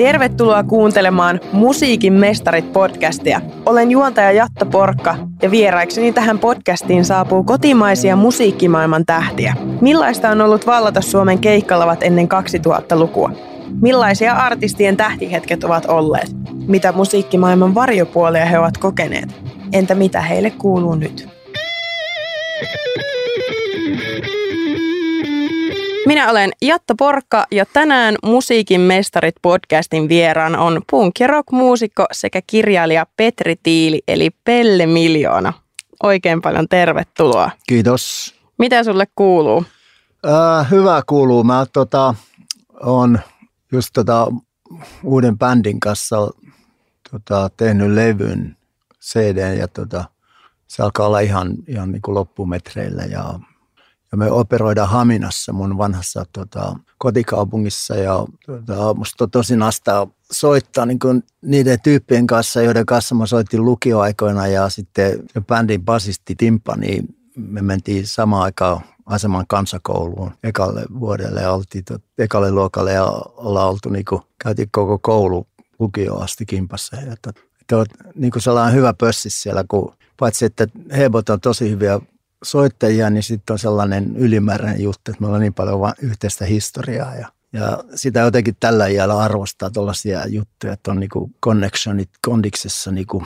Tervetuloa kuuntelemaan Musiikin mestarit podcastia. Olen juontaja Jatta Porkka ja vieraikseni tähän podcastiin saapuu kotimaisia musiikkimaailman tähtiä. Millaista on ollut vallata Suomen keikkalavat ennen 2000-lukua? Millaisia artistien tähtihetket ovat olleet? Mitä musiikkimaailman varjopuolia he ovat kokeneet? Entä mitä heille kuuluu nyt? Minä olen Jatta Porkka ja tänään Musiikin mestarit podcastin vieraan on punk- ja rock-muusikko sekä kirjailija Petri Tiili eli Pelle Miljoona. Oikein paljon tervetuloa. Kiitos. Mitä sulle kuuluu? Äh, hyvä kuuluu. Mä tota, on just tota, uuden bändin kanssa tota, tehnyt levyn CD ja tota, se alkaa olla ihan, ihan niin kuin loppumetreillä ja ja me operoidaan Haminassa, mun vanhassa tota, kotikaupungissa. Ja tota, musta tosi nastaa soittaa niin kuin niiden tyyppien kanssa, joiden kanssa mä soitin lukioaikoina. Ja sitten bändin basisti Timpa, niin me mentiin samaan aikaan aseman kansakouluun ekalle vuodelle oltiin tot, ekalle luokalle ja ollaan oltu niin kuin, käytiin koko koulu lukio asti kimpassa. Ja tot, tot, niin kuin sellainen hyvä pössis siellä, kun paitsi että hebot on tosi hyviä soittajia, niin sitten on sellainen ylimääräinen juttu, että meillä on niin paljon vaan yhteistä historiaa ja ja sitä jotenkin tällä iällä arvostaa tuollaisia juttuja, että on niinku connectionit kondiksessa niinku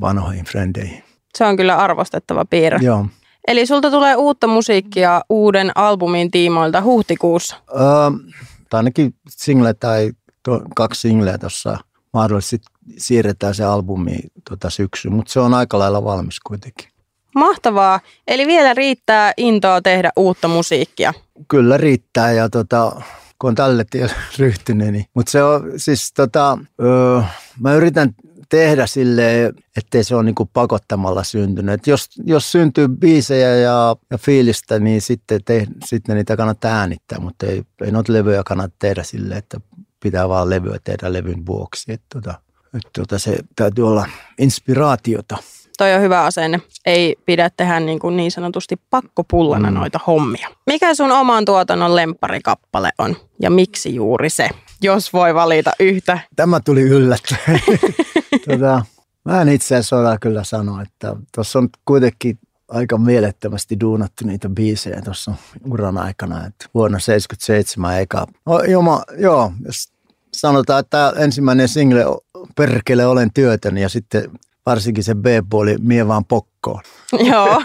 vanhoihin frendeihin. Se on kyllä arvostettava piirre. Joo. Eli sulta tulee uutta musiikkia uuden albumin tiimoilta huhtikuussa? Öö, tai ainakin single tai to, kaksi singleä tuossa mahdollisesti siirretään se albumi tota syksyyn, mutta se on aika lailla valmis kuitenkin. Mahtavaa. Eli vielä riittää intoa tehdä uutta musiikkia. Kyllä riittää ja tota, kun on tälle tielle ryhtynyt. Niin. Mutta se on siis tota, öö, mä yritän tehdä sille, ettei se ole niinku pakottamalla syntynyt. Et jos, jos syntyy biisejä ja, ja fiilistä, niin sitten, te, sitten niitä kannattaa äänittää, mutta ei, ei noita levyjä kannata tehdä sille, että pitää vaan levyä tehdä levyn vuoksi. Et tota, et tota, se täytyy olla inspiraatiota toi on hyvä asenne. Ei pidä tehdä niin, kuin niin sanotusti pakkopullana mm. noita hommia. Mikä sun oman tuotannon lempparikappale on ja miksi juuri se, jos voi valita yhtä? Tämä tuli yllättäen. tota, mä en itse asiassa kyllä sanoa, että tuossa on kuitenkin aika mielettömästi duunattu niitä biisejä tuossa uran aikana. Että vuonna 77 eka. No, joma, joo, jos sanotaan, että ensimmäinen single Perkele olen työtön ja sitten varsinkin se B-puoli Mie vaan pokkoon. Joo.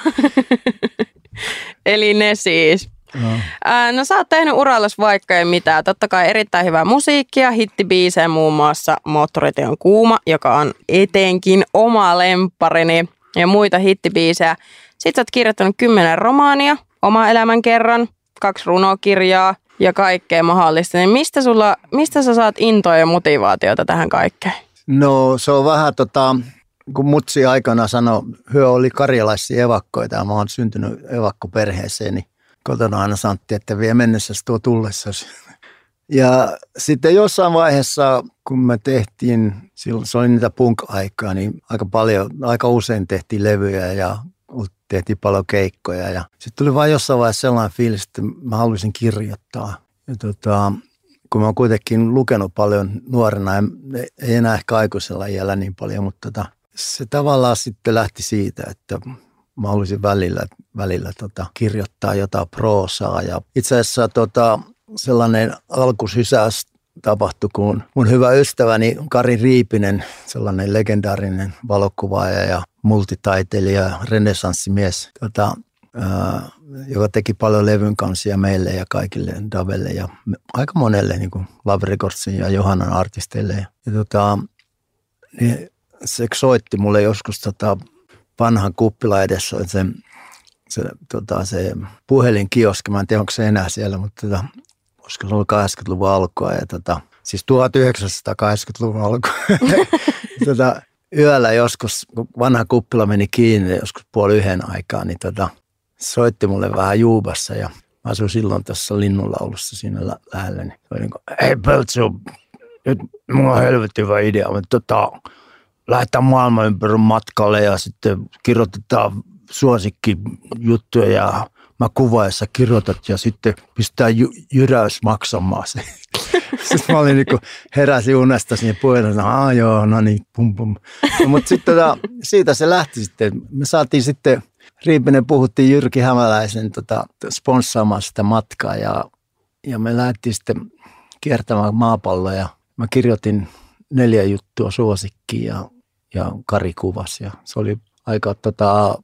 Eli ne siis. No. Ää, no sä oot tehnyt urallas vaikka ei mitään. Totta kai erittäin hyvää musiikkia, hittibiisejä muun muassa Moottorite on kuuma, joka on etenkin oma lempparini ja muita hittibiisejä. Sitten sä oot kirjoittanut kymmenen romaania, oma elämän kerran, kaksi runokirjaa ja kaikkea mahdollista. Niin mistä, sulla, mistä sä saat intoa ja motivaatiota tähän kaikkeen? No se on vähän tota, kun mutsi aikana sanoi, hyö oli karjalaisia evakkoita ja mä oon syntynyt evakkoperheeseen, niin kotona aina sanottiin, että vie mennessä tuo tullessa. Ja sitten jossain vaiheessa, kun me tehtiin, silloin se oli niitä punk-aikaa, niin aika paljon, aika usein tehtiin levyjä ja tehtiin paljon keikkoja. Ja sitten tuli vain jossain vaiheessa sellainen fiilis, että mä haluaisin kirjoittaa. Ja tota, kun mä oon kuitenkin lukenut paljon nuorena, ei enää ehkä aikuisella iällä niin paljon, mutta tota, se tavallaan sitten lähti siitä, että mä haluaisin välillä, välillä tota, kirjoittaa jotain proosaa. Ja itse asiassa tota, sellainen alkusysäys tapahtui, kun mun hyvä ystäväni Kari Riipinen, sellainen legendaarinen valokuvaaja ja multitaiteilija, renesanssimies, tota, ää, joka teki paljon levyn kansia meille ja kaikille Davelle ja aika monelle niin kuin Love Recordsin ja Johannan artisteille. Ja, tota, niin se soitti mulle joskus tota vanhan kuppila edessä, se, se, tota, se puhelinkioski, mä en tiedä onko se enää siellä, mutta tota, olisiko se ollut 80-luvun alkua ja tota, siis 1980-luvun alkua. tota, yöllä joskus, kun vanha kuppila meni kiinni joskus puoli yhden aikaa, niin tota, soitti mulle vähän juubassa ja mä asuin silloin tässä linnunlaulussa siinä lä- lähellä. Niin oli niin kuin, hei Peltsu, nyt mulla on helvetin hyvä idea, mutta tota, lähdetään maailman ympäri matkalle ja sitten kirjoitetaan suosikkijuttuja ja mä kuvaessa kirjoitat ja sitten pistää jy- jyräys maksamaan se. sitten mä olin niin kuin, heräsin unesta sinne puheelle, että joo, no niin, pum pum. No, mutta sitten tota, siitä se lähti sitten. Me saatiin sitten, Riipinen puhuttiin Jyrki Hämäläisen tota, sponssaamaan sitä matkaa ja, ja me lähdettiin sitten kiertämään maapalloa ja mä kirjoitin neljä juttua suosikkiin ja, ja Kari kuvasi ja se oli aika tota,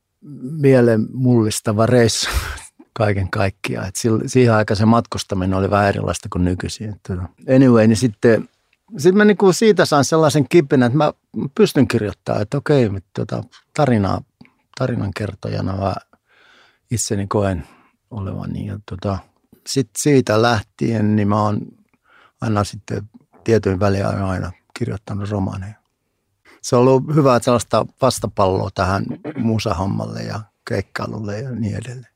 mielen mullistava reissu kaiken kaikkiaan. Et siihen aikaan se matkustaminen oli vähän erilaista kuin nykyisin. Tota, anyway, niin sitten sitten mä niinku siitä saan sellaisen kipinä, että mä pystyn kirjoittamaan, että okei, tota, tarinaa, tarinan kertojana mä itseni koen olevani. Ja tota, sitten siitä lähtien, niin mä oon aina sitten tietyin väliin aina kirjoittanut romaaneja. Se on ollut hyvä sellaista vastapalloa tähän musahommalle ja keikkailulle ja niin edelleen.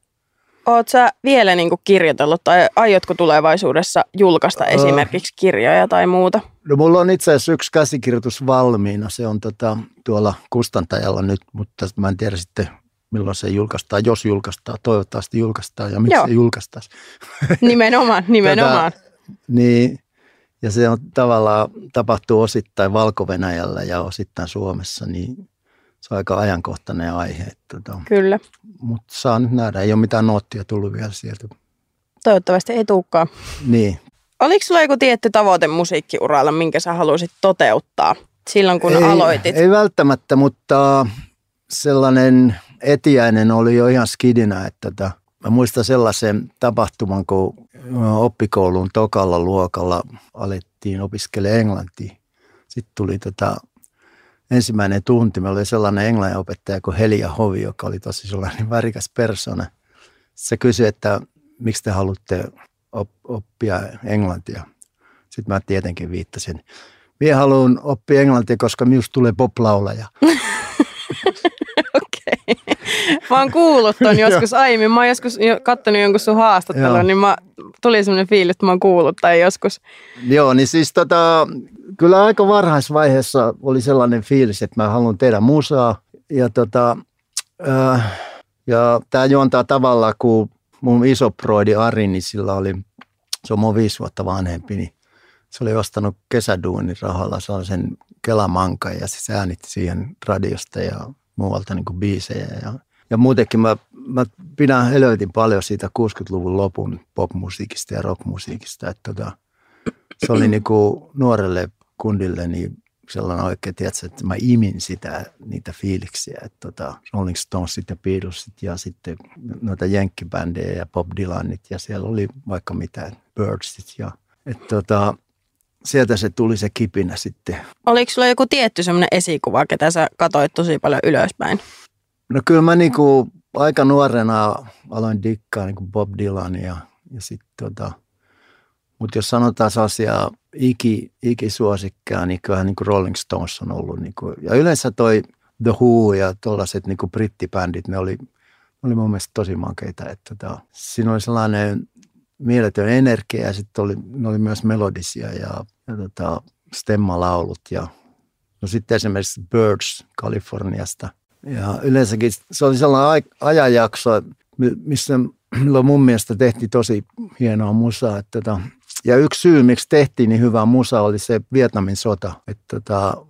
Oot sä vielä niin kuin kirjoitellut tai aiotko tulevaisuudessa julkaista öö. esimerkiksi kirjoja tai muuta? No mulla on itse asiassa yksi käsikirjoitus valmiina. Se on tota, tuolla kustantajalla nyt, mutta mä en tiedä sitten milloin se julkaistaan, jos julkaistaan, toivottavasti julkaistaan ja miksi Joo. se julkaistaan. Nimenomaan, nimenomaan. Tätä, niin, ja se on tavallaan tapahtuu osittain valko ja osittain Suomessa, niin se on aika ajankohtainen aihe. Tota, Kyllä. Mutta saa nyt nähdä, ei ole mitään noottia tullut vielä sieltä. Toivottavasti ei tulekaan. Niin. Oliko sulla joku tietty tavoite musiikkiuralla, minkä sä halusit toteuttaa silloin, kun ei, aloitit? Ei välttämättä, mutta sellainen etiäinen oli jo ihan skidinä, että tota, Mä muistan sellaisen tapahtuman, kun oppikoulun tokalla luokalla alettiin opiskelemaan englantia. Sitten tuli tota, ensimmäinen tunti. Meillä oli sellainen englanninopettaja kuin Helia Hovi, joka oli tosi sellainen värikäs persona. Se kysyi, että miksi te haluatte oppia englantia. Sitten mä tietenkin viittasin. Minä haluan oppia englantia, koska minusta tulee poplaulaja. Mä oon kuullut ton joskus aiemmin. Mä oon joskus kattonut jonkun sun haastattelun, niin mä tuli semmoinen fiilis, että mä oon kuullut tai joskus. Joo, niin siis tota, kyllä aika varhaisvaiheessa oli sellainen fiilis, että mä haluan tehdä musaa. Ja, tota, äh, ja tämä juontaa tavallaan, kun mun isoproidi Ari, niin sillä oli, se on mun viisi vuotta vanhempi, niin se oli ostanut kesäduunin rahalla sellaisen kelamankan ja se äänitti siihen radiosta ja muualta niin kuin biisejä. Ja, ja muutenkin mä, mä pidän helvetin paljon siitä 60-luvun lopun popmusiikista ja rockmusiikista. Että tota, se oli niin kuin nuorelle kundille niin sellainen oikein, tiedätkö, että mä imin sitä, niitä fiiliksiä, että tota, Rolling Stonesit ja Beatlesit ja sitten noita jenkkibändejä ja Bob Dylanit ja siellä oli vaikka mitä, Birdsit ja että tota, sieltä se tuli se kipinä sitten. Oliko sulla joku tietty semmoinen esikuva, ketä sä katsoit tosi paljon ylöspäin? No kyllä mä niinku aika nuorena aloin dikkaa niinku Bob Dylan ja, ja sitten tota, mutta jos sanotaan sellaisia iki, ikisuosikkeja, niin kyllähän niin kuin Rolling Stones on ollut. Niin kuin, ja yleensä toi The Who ja tuollaiset niin brittibändit, ne oli, oli mun mielestä tosi makeita. Että tota, siinä oli sellainen mieletön energia ja sitten oli, ne oli myös melodisia ja, ja tota, stemmalaulut ja no sitten esimerkiksi Birds Kaliforniasta. Ja yleensäkin se oli sellainen ajanjakso, missä milloin mun mielestä tehtiin tosi hienoa musaa. Että tota, ja yksi syy, miksi tehtiin niin hyvää musa, oli se Vietnamin sota. Että tota,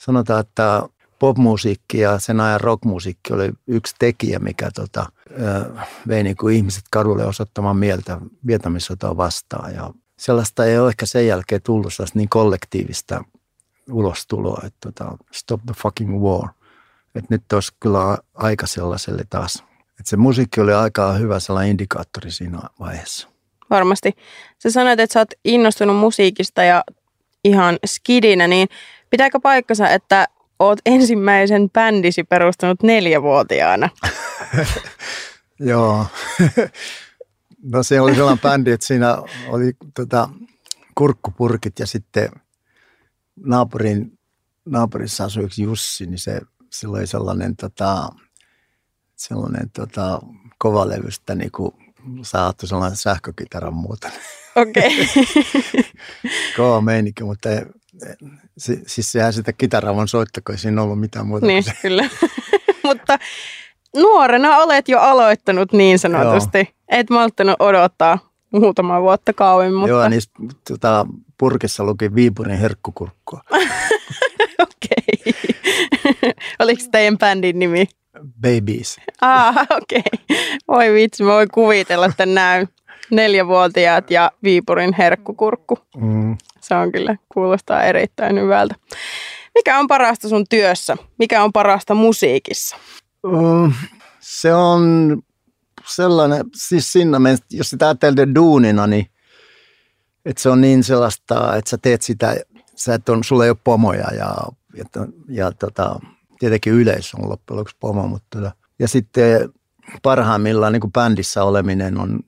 sanotaan, että popmusiikki ja sen ajan rockmusiikki oli yksi tekijä, mikä tota, vei niin kuin ihmiset kadulle osoittamaan mieltä Vietnamin sotaa vastaan. Ja sellaista ei ole ehkä sen jälkeen tullut niin kollektiivista ulostuloa, että tota, stop the fucking war. Että nyt olisi kyllä aika sellaiselle taas. Että se musiikki oli aika hyvä sellainen indikaattori siinä vaiheessa. Varmasti. Sä sanoit, että sä oot innostunut musiikista ja ihan skidinä, niin pitääkö paikkansa, että oot ensimmäisen bändisi perustanut neljävuotiaana? Joo. no se oli sellainen bändi, että siinä oli tota, kurkkupurkit ja sitten naapurin, naapurissa asui yksi Jussi, niin se, se oli sellainen, tota, sellainen tota, kovalevystä niin kuin saattu sellainen sähkökitaran muuta. Okei. Okay. Kova meininki, mutta ei, siis sehän sitä kitaraa vaan soittako, ei siinä ollut mitään muuta. Niin, kyllä. mutta nuorena olet jo aloittanut niin sanotusti. Joo. Et malttanut odottaa muutama vuotta kauemmin. Mutta... Joo, niin tota, purkissa luki Viipurin herkkukurkkua. Okei. Oliko se teidän bändin nimi? Babies. Ah, okei. Okay. Voi vitsi, mä voin kuvitella, että näin neljävuotiaat ja Viipurin herkkukurkku. Mm. Se on kyllä, kuulostaa erittäin hyvältä. Mikä on parasta sun työssä? Mikä on parasta musiikissa? Uh, se on sellainen, siis sinne, jos sitä ajattelee duunina, niin että se on niin sellaista, että sä teet sitä, sä et on, sulla ei ole pomoja ja, ja, ja tota, tietenkin yleisö on loppujen lopuksi pomo, mutta tota, ja sitten parhaimmillaan niin kuin bändissä oleminen on,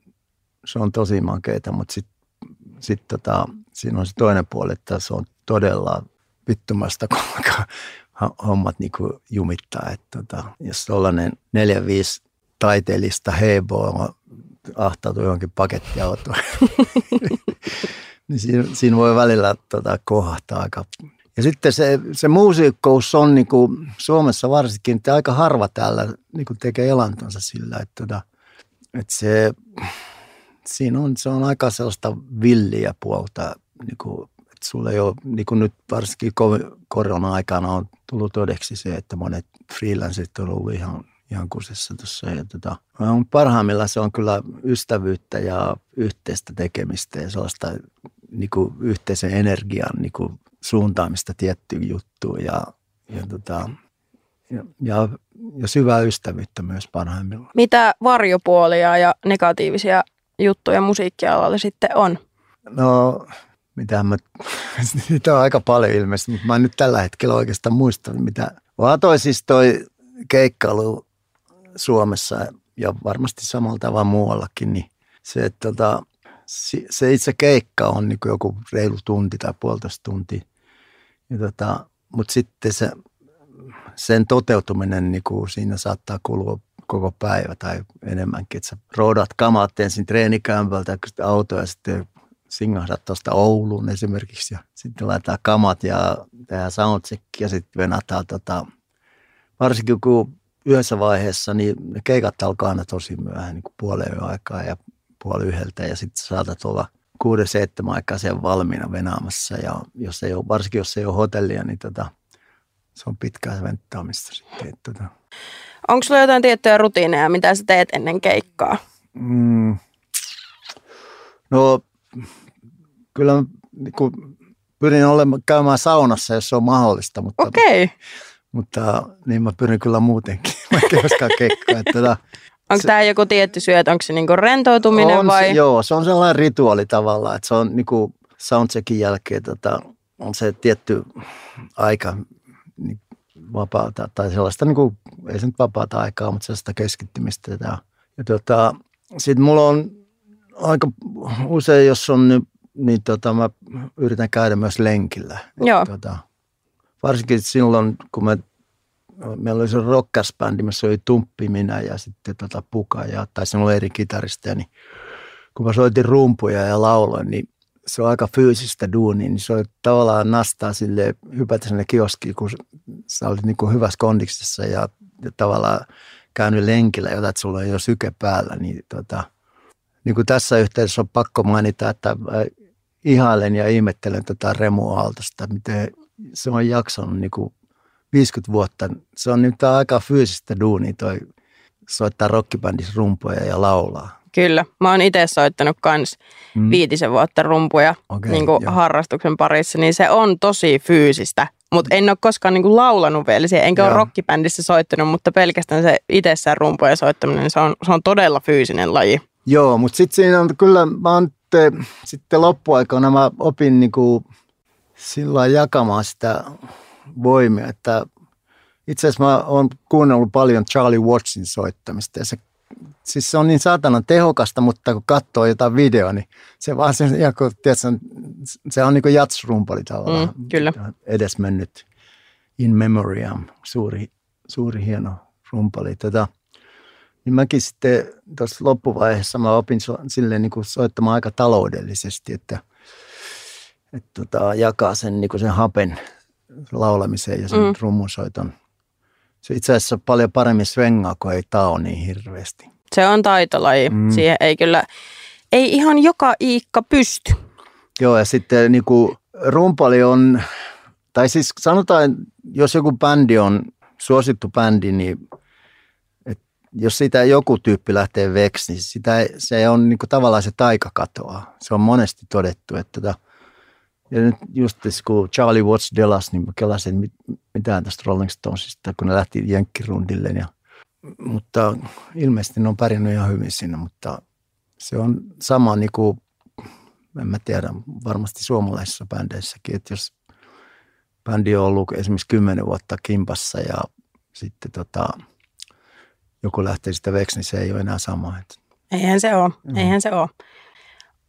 se on tosi makeeta, mutta sitten sit tota, siinä on se toinen puoli, että se on todella vittumasta, kun hommat niin kuin jumittaa. Että tota, jos sellainen neljä, viisi taiteellista heboa ahtautuu johonkin pakettiautoon, niin siinä, siinä, voi välillä tota, kohahtaa aika. Ja sitten se, se muusikkous on niin kuin Suomessa varsinkin, että aika harva täällä niin kuin tekee elantonsa sillä, että, tota, että se, siinä on, se on aika sellaista villiä puolta, niin kuin, että sulla ei ole, niin kuin nyt varsinkin korona-aikana on tullut todeksi se, että monet freelancerit on ollut ihan ihan kusessa tuossa. Ja tota, parhaimmillaan se on kyllä ystävyyttä ja yhteistä tekemistä ja sellaista niin kuin yhteisen energian niin kuin suuntaamista tiettyyn juttuun ja, ja, tota, ja, ja, ja syvää ystävyyttä myös parhaimmillaan. Mitä varjopuolia ja negatiivisia juttuja musiikkialalla sitten on? No, mitä mä, niitä on aika paljon ilmeisesti, mutta mä en nyt tällä hetkellä oikeastaan muista, mitä. Vaan toi siis toi keikkailu Suomessa ja varmasti samalla tavalla muuallakin, niin se, että tota, se itse keikka on niin kuin joku reilu tunti tai puolitoista tuntia. Ja tota, mutta sitten se, sen toteutuminen, niin kuin siinä saattaa kulua koko päivä tai enemmänkin. Että sä roodat kamat ensin treenikämpältä autoa ja sitten singahdat tuosta Ouluun esimerkiksi ja sitten laitetaan kamat ja tehdään soundcheck ja sitten venataan tota, varsinkin kun yhdessä vaiheessa niin ne keikat alkaa aina tosi myöhään, niin kuin puoleen aikaa ja puoli yhdeltä ja sitten saatat olla kuuden, seitsemän aikaa siellä valmiina venaamassa ja jos ei ole, varsinkin jos ei ole hotellia, niin tota, se on pitkää venttaamista sitten. Tota. Onko sulla jotain tiettyjä rutiineja, mitä sä teet ennen keikkaa? Mm. No kyllä niin kuin, pyrin olemaan, käymään saunassa, jos se on mahdollista. Mutta Okei. Okay. Mutta niin mä pyrin kyllä muutenkin, vaikka koskaan kekkaa. Tota, Onko tämä joku tietty syö, että onko se niinku rentoutuminen on vai? Se, joo, se on sellainen rituaali tavallaan, että se on niinku soundcheckin jälkeen tota, on se tietty aika niin, vapaata tai sellaista, niinku, ei se nyt vapaata aikaa, mutta sellaista keskittymistä. Ja, ja tota, sitten mulla on aika usein, jos on nyt, niin tota, mä yritän käydä myös lenkillä. Joo. Tota, varsinkin silloin, kun me, meillä oli se rockers-bändi, missä oli Tumppi, minä ja sitten tota Puka, ja, tai siinä oli eri kitaristeja, niin kun mä soitin rumpuja ja lauloin, niin se on aika fyysistä duunia, niin se oli tavallaan nastaa sille hypätä sinne kioskiin, kun sä olit niin kuin hyvässä kondiksessa ja, ja tavallaan käynyt lenkillä, jota että sulla ei ole syke päällä, niin, tota, niin kuin tässä yhteydessä on pakko mainita, että ihailen ja ihmettelen tätä Remu Aaltosta, miten se on jaksanut niin kuin 50 vuotta. Se on nyt aika fyysistä duunia toi soittaa rockibändissä rumpuja ja laulaa. Kyllä. Mä oon itse soittanut kans mm. viitisen vuotta rumpuja okay, niin kuin harrastuksen parissa, niin se on tosi fyysistä. Mutta en ole koskaan niin kuin laulanut vielä siihen, enkä ole rockibändissä soittanut, mutta pelkästään se itsessään rumpuja soittaminen, se on, se on todella fyysinen laji. Joo, mutta sitten siinä on kyllä, mä oon te, sitten loppuaikana mä opin niin kuin sillä jakamaan sitä voimia, että itse asiassa mä oon kuunnellut paljon Charlie Watson soittamista ja se, siis se on niin saatanan tehokasta, mutta kun katsoo jotain videoa, niin se vaan se, ja kun, tiedätkö, se on niin kuin jatsrumpali tavallaan. Mm, kyllä. Edesmennyt In Memoriam, suuri, suuri hieno rumpali. Tota, niin mäkin sitten tuossa loppuvaiheessa mä opin so, silleen niin kuin soittamaan aika taloudellisesti, että – että tota, jakaa sen, niin sen hapen laulamiseen ja sen mm. rummunsoiton. Se itse asiassa paljon paremmin svengaa, kun ei tao niin hirveästi. Se on taitolaji. Mm. Siihen ei kyllä, ei ihan joka iikka pysty. Joo, ja sitten niin kuin rumpali on, tai siis sanotaan, jos joku bändi on suosittu bändi, niin et jos sitä joku tyyppi lähtee veksi, niin sitä, se on niin kuin tavallaan se taika katoaa. Se on monesti todettu, että tota, ja nyt just kun Charlie Watts delas, niin mä kelasin mit, mitään tästä Rolling Stonesista, kun ne lähti jenkkirundille. Ja, mutta ilmeisesti ne on pärjännyt ihan hyvin siinä, mutta se on sama niin kuin, en mä tiedä, varmasti suomalaisissa bändeissäkin, että jos bändi on ollut esimerkiksi kymmenen vuotta kimpassa ja sitten tota, joku lähtee sitä veksi, niin se ei ole enää sama. Eihän se ole, mm. eihän se ole.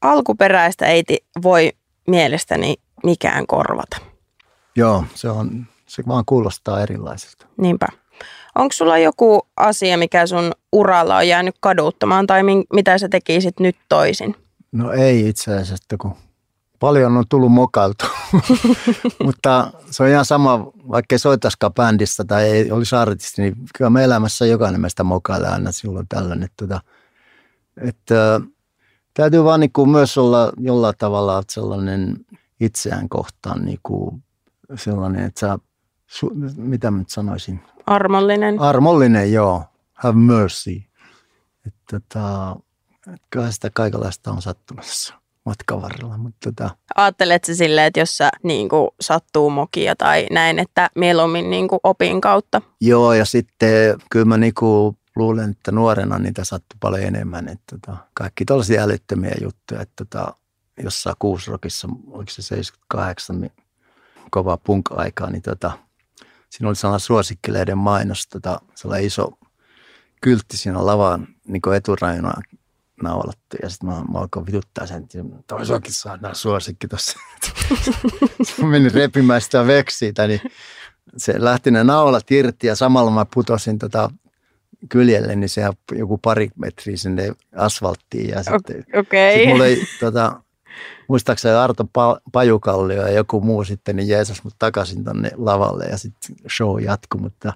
Alkuperäistä ei voi mielestäni mikään korvata. Joo, se, on, se vaan kuulostaa erilaiselta. Niinpä. Onko sulla joku asia, mikä sun uralla on jäänyt kaduttamaan tai mitä sä tekisit nyt toisin? No ei itse asiassa, kun paljon on tullut mokailtu, mutta se on ihan sama, vaikka ei soitaskaan bändissä tai ei olisi artisti, niin kyllä me elämässä jokainen meistä mokailee aina silloin tällöin. Että, että, että täytyy vaan niin kuin myös olla jollain tavalla sellainen itseään kohtaan niin kuin sellainen, että sä, mitä mä nyt sanoisin? Armollinen. Armollinen, joo. Have mercy. Että, tota, että kyllä sitä kaikenlaista on sattumassa matkan varrella. Mutta tota. Ajattelet se silleen, että jos sä niin kuin, sattuu mokia tai näin, että mieluummin niin kuin, opin kautta? Joo, ja sitten kyllä mä niin kuin, luulen, että nuorena niitä sattui paljon enemmän. Että, tota, kaikki tällaisia älyttömiä juttuja, että tota, jossain kuusrokissa, oliko se 78, niin kova punk-aikaa, niin tota, siinä oli sellainen suosikkileiden mainos, tota, sellainen iso kyltti siinä lavan niin eturajuna naulattu. Ja sitten mä, mä alkoin vituttaa sen, että toisakin saadaan suosikki tuossa. menin repimään sitä veksiitä, niin se lähti ne naulat irti ja samalla mä putosin tota kyljelle, niin se joku pari metriä sinne asfalttiin. Ja sitten okay. sit mulla ei, tota, muistaakseni Arto Pajukallio ja joku muu sitten, niin jeesas mut takaisin tonne lavalle ja sitten show jatkui, mutta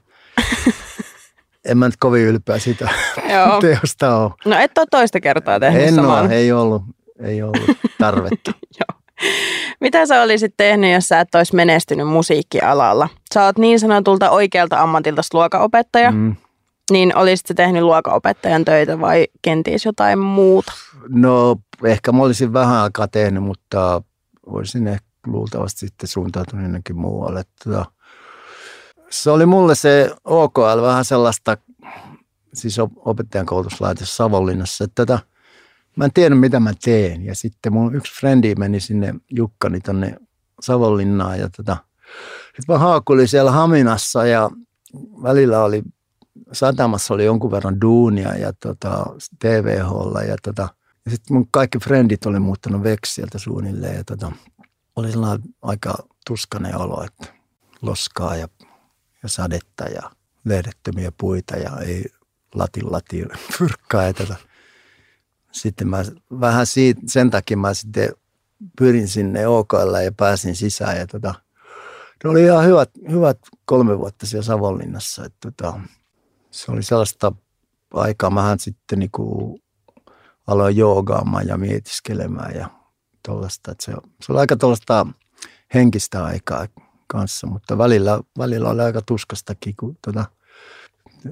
en mä nyt kovin ylpeä sitä Joo. teosta ole. No et ole toista kertaa tehnyt En saman. ole, ei ollut, ei ollut tarvetta. Joo. Mitä sä olisit tehnyt, jos sä et olisi menestynyt musiikkialalla? Sä oot niin sanotulta oikealta ammatilta luokaopettaja. Mm. Niin olisitko tehnyt luokaopettajan töitä vai kenties jotain muuta? No ehkä mä olisin vähän aikaa tehnyt, mutta olisin ehkä luultavasti sitten suuntautunut ennenkin muualle. Tota, se oli mulle se OKL vähän sellaista, siis opettajan koulutuslaitos Savonlinnassa, että tota, mä en tiedä mitä mä teen. Ja sitten mun yksi frendi meni sinne Jukkani tonne Savonlinnaan ja tota, sitten mä haakulin siellä Haminassa ja välillä oli satamassa oli jonkun verran duunia ja tota, TVHlla ja tota, ja sitten mun kaikki frendit oli muuttanut veksi sieltä suunnilleen ja tota, oli sellainen aika tuskainen olo, että loskaa ja, ja sadetta ja lehdettömiä puita ja ei latin latin fyrkkaa. Ja tota. Sitten mä vähän siitä, sen takia mä sitten pyrin sinne OKL ja pääsin sisään ja tota, ne oli ihan hyvät, hyvät kolme vuotta siellä Savonlinnassa. Että tota, se oli sellaista aikaa, mähän sitten niinku aloin joogaamaan ja mietiskelemään ja tuollaista. Se, se oli aika tuollaista henkistä aikaa kanssa, mutta välillä, välillä oli aika tuskastakin, kun tota,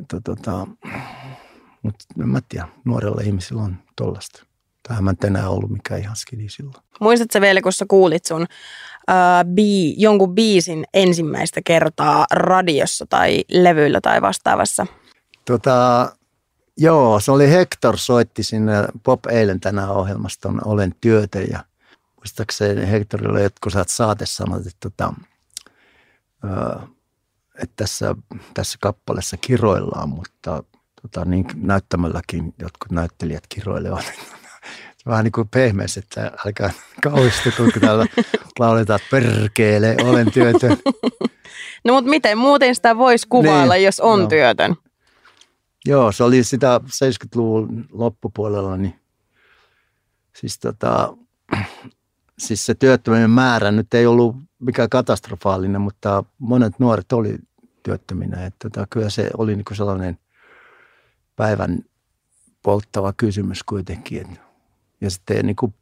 to, tota, mutta en mä tiedä, nuorella ihmisillä on tuollaista. Tähän mä enää ollut mikään ihan skidi silloin. Muistatko vielä, kun sä kuulit sun äh, bii, jonkun biisin ensimmäistä kertaa radiossa tai levyllä tai vastaavassa? Tota, Joo, se oli Hector soitti sinne Pop Eilen tänään ohjelmaston Olen työtä ja muistaakseni Hectorille jotkut saat saatesanat, että, että, että tässä, tässä kappaleessa kiroillaan, mutta tota, niin näyttämälläkin jotkut näyttelijät kiroilevat. Vähän niin kuin pehmeässä, että älkää kauhistuko, kun täällä lauletaan, että perkeele, olen työtön. No mutta miten muuten sitä voisi kuvailla, niin, jos on no. työtön? Joo, se oli sitä 70-luvun loppupuolella, niin siis, tota, siis se työttömien määrä nyt ei ollut mikään katastrofaalinen, mutta monet nuoret oli työttöminä. Että tota, kyllä se oli niin sellainen päivän polttava kysymys kuitenkin. Ja sitten niin kuin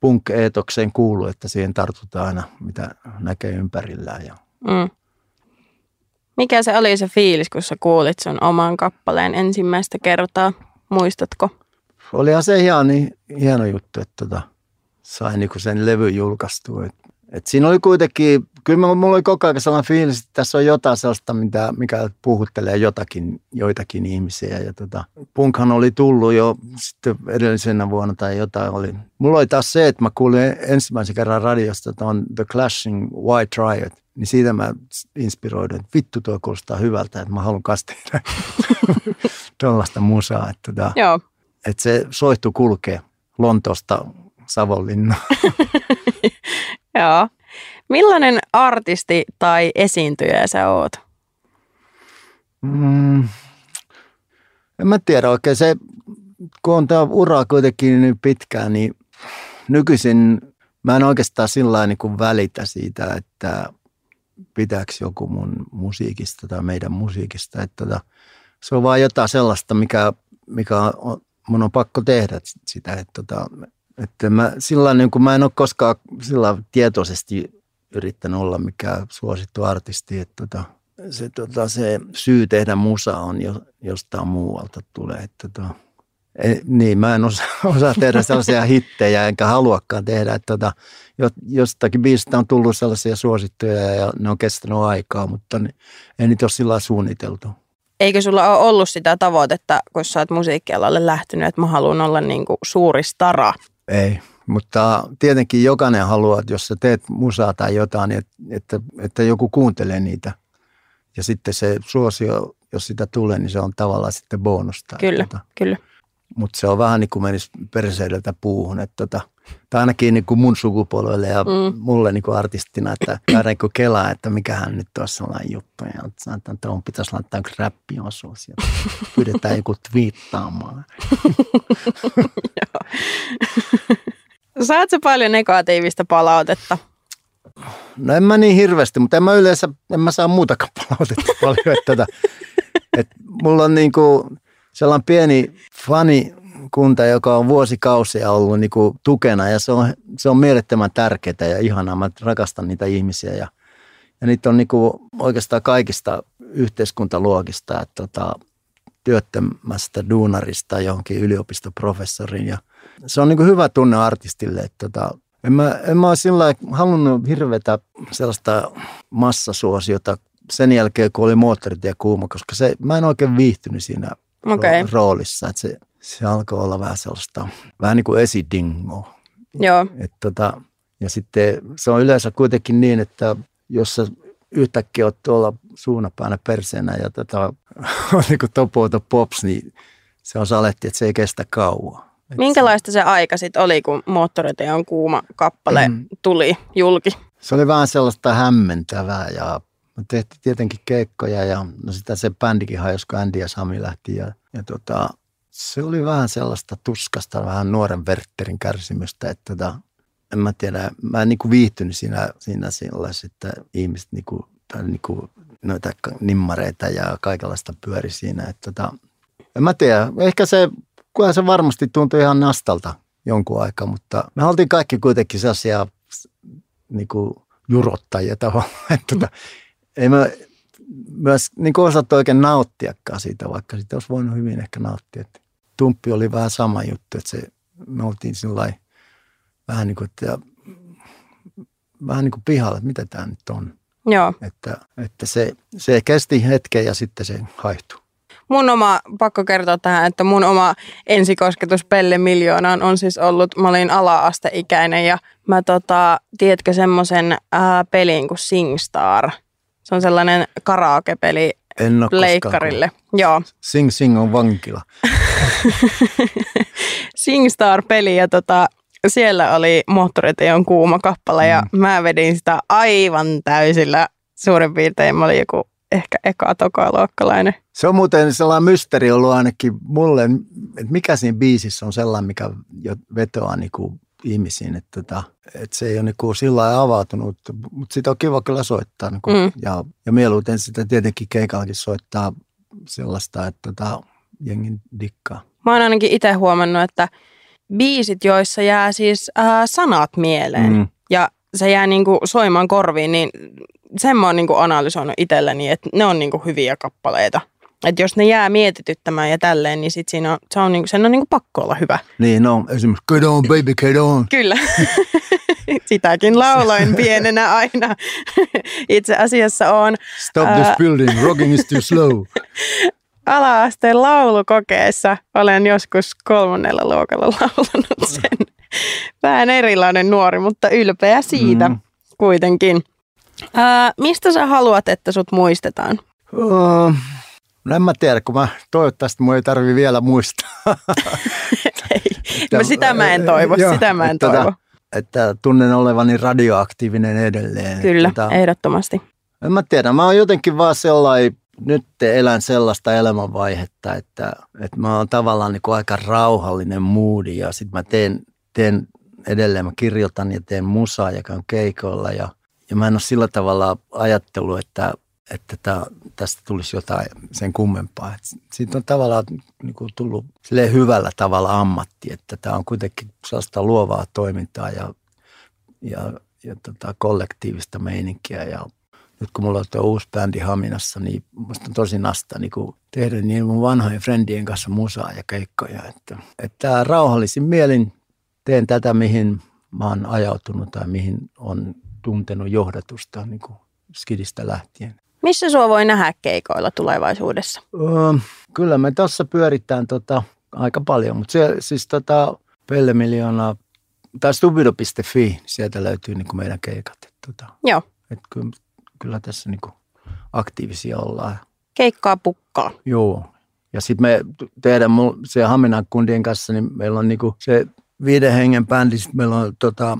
punk-eetokseen kuuluu, että siihen tartutaan aina, mitä näkee ympärillään. Ja... Mm. Mikä se oli se fiilis, kun sä kuulit sun oman kappaleen ensimmäistä kertaa? Muistatko? Olihan se ihan niin, hieno juttu, että tota, sai niinku sen levy julkaistua. Et, et siinä oli kuitenkin, kyllä mulla oli koko ajan sellainen fiilis, että tässä on jotain sellaista, mitä, mikä puhuttelee jotakin, joitakin ihmisiä. Ja tota, punkhan oli tullut jo sitten edellisenä vuonna tai jotain oli. Mulla oli taas se, että mä kuulin ensimmäisen kerran radiosta on The Clashing White Riot. Niin siitä mä inspiroidun, että vittu tuo kuulostaa hyvältä, että mä haluan kasteida tuollaista musaa. Että, tota, Joo. että se soihtu kulkee Lontoosta Savonlinnaan. Joo. Millainen artisti tai esiintyjä sä oot? Mm, en mä tiedä oikein. Se, kun on tämä ura kuitenkin niin pitkään, niin nykyisin mä en oikeastaan sillä niin välitä siitä, että pitääkö joku mun musiikista tai meidän musiikista. Että tota, se on vaan jotain sellaista, mikä, mikä on, mun on pakko tehdä sitä. Että, tota, että mä, sillä niin mä en ole koskaan sillä tietoisesti yrittänyt olla mikään suosittu artisti. Että tota, se, tota, se syy tehdä musa on jo, jostain muualta tulee. Että tota, niin, mä en osaa, osaa tehdä sellaisia hittejä, enkä haluakaan tehdä. Että tota, jostakin biisistä on tullut sellaisia suosittuja ja ne on kestänyt aikaa, mutta ei niitä ole sillä suunniteltu. Eikö sulla ole ollut sitä tavoitetta, kun sä oot musiikkialalle lähtenyt, että mä haluan olla niin kuin suuri stara? Ei, mutta tietenkin jokainen haluaa, että jos sä teet musaa tai jotain, niin että, että, että joku kuuntelee niitä. Ja sitten se suosio, jos sitä tulee, niin se on tavallaan sitten bonusta. Kyllä, että, tota, kyllä. Mutta se on vähän niin kuin menisi perseideltä puuhun. Että tota, tai ainakin niin kuin mun sukupolvelle ja mm. mulle niin kuin artistina, että käydään niin kelaa, että mikähän nyt on sellainen juttu. Ja sanotaan, että on pitäisi laittaa yksi räppiosuus ja pyydetään joku twiittaamaan. Saat sä paljon negatiivista palautetta? No en mä niin hirveästi, mutta en mä yleensä, en mä saa muutakaan palautetta paljon. Että, että, että mulla on niin kuin sellainen pieni fani kunta, joka on vuosikausia ollut niin kuin tukena ja se on, se on mielettömän tärkeää ja ihanaa. Mä rakastan niitä ihmisiä ja, ja niitä on niin kuin oikeastaan kaikista yhteiskuntaluokista, että tota, työttömästä duunarista johonkin yliopistoprofessoriin ja se on niin kuin hyvä tunne artistille, että tota, en mä, en mä ole sillä halunnut hirvetä sellaista massasuosiota sen jälkeen, kun oli moottoritie kuuma, koska se, mä en oikein viihtynyt siinä okay. roolissa. Että se, se alkoi olla vähän sellaista, vähän niin kuin esidingo. Joo. Et tota, ja sitten se on yleensä kuitenkin niin, että jos sä yhtäkkiä oot tuolla suunapäänä perseenä ja tota, on niin kuin top of the pops, niin se on saletti, että se ei kestä kauan. Et Minkälaista se aika sitten oli, kun on kuuma kappale mm. tuli julki? Se oli vähän sellaista hämmentävää ja me tehtiin tietenkin keikkoja ja no sitä se bändikin hajosi, kun Andy ja Sami lähti. Ja, ja tota, se oli vähän sellaista tuskasta, vähän nuoren Werterin kärsimystä, että tota, en mä tiedä, mä en niinku viihtynyt siinä, siinä sellaisessa, että ihmiset niinku, tai niinku noita nimmareita ja kaikenlaista pyöri siinä. Että tota, en mä tiedä, ehkä se, kunhan se varmasti tuntui ihan nastalta jonkun aikaa, mutta me oltiin kaikki kuitenkin sellaisia niinku jurottajia tavallaan, että tota, ei mä myös niin osattu oikein nauttiakaan siitä, vaikka sitä olisi voinut hyvin ehkä nauttia. Että tumppi oli vähän sama juttu, että se, me oltiin sillä vähän niin kuin, että, vähän niin kuin pihalla, että mitä tämä nyt on. Joo. Että, että se, se kesti hetken ja sitten se haihtui. Mun oma, pakko kertoa tähän, että mun oma ensikosketus Pelle Miljoonaan on siis ollut, mä olin ala-asteikäinen ja mä tota, tiedätkö semmoisen pelin kuin SingStar – se on sellainen karaokepeli leikkarille. Joo. Sing Sing on vankila. SingStar-peli ja tota, siellä oli Moottoriteon kuuma kappale mm. ja mä vedin sitä aivan täysillä suurin piirtein. Mä olin joku ehkä eka toka luokkalainen. Se on muuten sellainen mysteeri ollut ainakin mulle, että mikä siinä biisissä on sellainen, mikä vetoaa niin kuin ihmisiin, että, tota, että se ei ole niin sillä lailla avautunut, mutta sitä on kiva kyllä soittaa. Niin kuin, mm. ja, ja mieluiten sitä tietenkin keikallakin soittaa sellaista, että tota, jengin dikkaa. Mä oon ainakin itse huomannut, että biisit, joissa jää siis äh, sanat mieleen. Mm. Ja se jää niinku soimaan korviin, niin sen mä oon niinku analysoinut itselleni, että ne on niinku hyviä kappaleita. Että jos ne jää mietityttämään ja tälleen, niin sit siinä on, se on niinku, sen on niinku pakko olla hyvä. Niin, no esimerkiksi Get on baby, get on. Kyllä. Sitäkin lauloin pienenä aina. Itse asiassa on Stop this building, rocking is too slow. ala-asteen laulukokeessa. Olen joskus kolmannella luokalla laulanut sen. Vähän erilainen nuori, mutta ylpeä siitä Mm. kuitenkin. Ää, mistä sä haluat, että sut muistetaan? Uh, no en mä tiedä, kun mä toivottavasti mun ei tarvi vielä muistaa. Ei, no sitä mä en toivo, Joo, sitä mä en että toivo. tota, että tunnen olevani radioaktiivinen edelleen. Kyllä, Tota, ehdottomasti. en mä tiedä, mä oon jotenkin vaan sellainen, nyt elän sellaista elämänvaihetta, että, että mä oon tavallaan niin kuin aika rauhallinen moodi ja sitten mä teen, teen edelleen, mä kirjoitan ja teen musaa ja käyn keikoilla ja, ja mä en ole sillä tavalla ajattellut, että, että tää, tästä tulisi jotain sen kummempaa. Et siitä on tavallaan niin kuin tullut hyvällä tavalla ammatti, että tämä on kuitenkin sellaista luovaa toimintaa ja, ja, ja tota, kollektiivista meininkiä ja nyt kun mulla on tuo uusi bändi Haminassa, niin musta on tosi nasta niin kuin tehdä niin mun vanhojen friendien kanssa musaa ja keikkoja. Että, että rauhallisin mielin teen tätä, mihin mä oon ajautunut tai mihin on tuntenut johdatusta niin kuin skidistä lähtien. Missä sua voi nähdä keikoilla tulevaisuudessa? Öö, kyllä me tässä pyöritään tota, aika paljon, mutta se, siis tota, Pelle Miljoona tai stupido.fi, sieltä löytyy niin kuin meidän keikat. Et, tota, Joo, et kyllä, kyllä tässä niin kuin aktiivisia ollaan. keikkaa pukkaa. Joo. Ja sitten me tehdään se Haminan kundien kanssa, niin meillä on niinku se viiden hengen bändi, sit meillä on tota,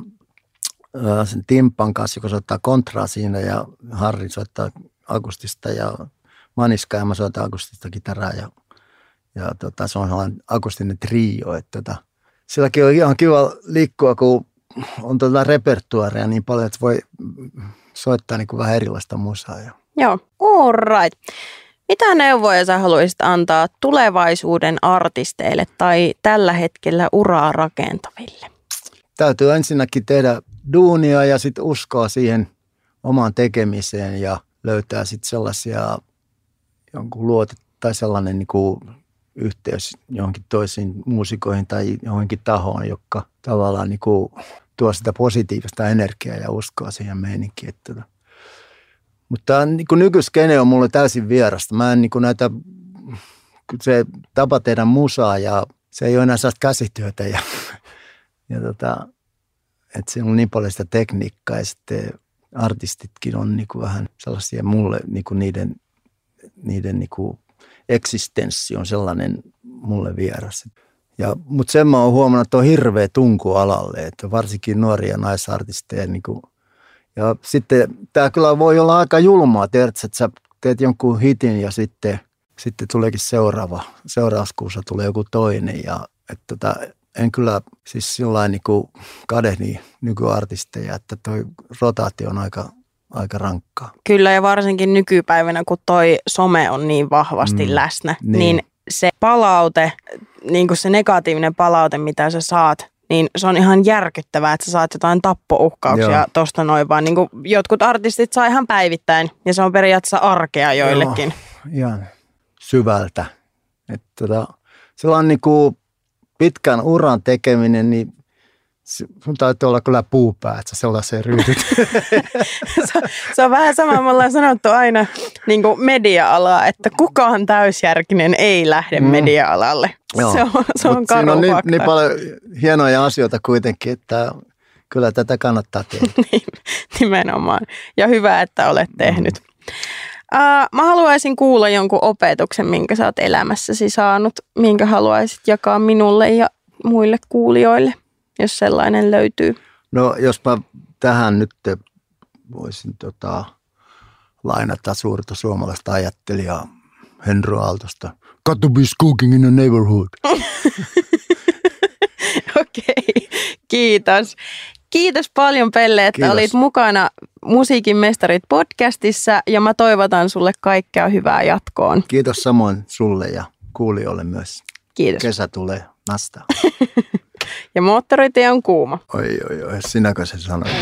ää, sen Timpan kanssa, joka soittaa kontraa siinä ja Harri soittaa akustista ja Maniska ja mä soitan akustista kitaraa ja, ja tota, se on sellainen akustinen trio, että tota, silläkin on ihan kiva liikkua, kun on tota repertuaaria niin paljon, että voi soittaa niin kuin vähän erilaista musaa. Ja Joo, all right. Mitä neuvoja sä haluaisit antaa tulevaisuuden artisteille tai tällä hetkellä uraa rakentaville? täytyy ensinnäkin tehdä duunia ja sitten uskoa siihen omaan tekemiseen ja löytää sitten sellaisia jonkun luote tai sellainen niin kuin yhteys johonkin toisiin muusikoihin tai johonkin tahoon, joka tavallaan niin kuin tuo sitä positiivista energiaa ja uskoa siihen meininkiin. Että tota. Mutta niin kuin nykyskene on mulle täysin vierasta. Mä en niin kuin näitä, se tapa tehdä musaa ja se ei ole enää sellaista käsityötä ja, ja tota, että siinä on niin paljon sitä tekniikkaa ja sitten artistitkin on niin kuin vähän sellaisia mulle niin kuin niiden, niiden niin kuin eksistenssi on sellainen mulle vieras. Ja, mutta sen mä oon huomannut, että on hirveä tunku alalle, että varsinkin nuoria naisartisteja. Niin kuin, ja sitten tämä kyllä voi olla aika julmaa, tiedätkö, että sä teet jonkun hitin ja sitten, sitten tuleekin seuraava, seurauskuussa tulee joku toinen. Ja, että tota, en kyllä siis sillä niin kuin kadehdi nykyartisteja, että toi rotaatio on aika, aika rankkaa. Kyllä ja varsinkin nykypäivänä, kun toi some on niin vahvasti Mm, läsnä, niin. niin. se palaute, niin kuin se negatiivinen palaute, mitä sä saat, niin se on ihan järkyttävää, että sä saat jotain tappouhkauksia Joo. tosta noin vaan. Niin kuin jotkut artistit saa ihan päivittäin ja se on periaatteessa arkea joillekin. Ihan syvältä. Että tota, sellainen niin kuin pitkän uran tekeminen, niin sun täytyy olla kyllä puupää, että sä sellaiseen ryhdyt. se, se on vähän sama, me ollaan sanottu aina niin media-alaa, että kukaan täysjärkinen ei lähde Mm. mm. media-alalle. Joo. Se on, se on karu on niin, fakta. niin paljon hienoja asioita kuitenkin, että kyllä tätä kannattaa tehdä. Niin, nimenomaan. Ja hyvä, että olet tehnyt. Uh, mä haluaisin kuulla jonkun opetuksen, minkä sä oot elämässäsi saanut, minkä haluaisit jakaa minulle ja muille kuulijoille, jos sellainen löytyy. No jos mä tähän nyt voisin tota, lainata suurta suomalaista ajattelijaa Henry Aaltosta. Got to be cooking in the neighborhood. Okei, kiitos. Kiitos paljon Pelle, että Kiitos. olit mukana Musiikin mestarit podcastissa ja mä toivotan sulle kaikkea hyvää jatkoon. Kiitos samoin sulle ja kuulijoille myös. Kiitos. Kesä tulee nastaan. Ja moottoritie on kuuma. Oi, oi, oi, sinäkö se sanoit?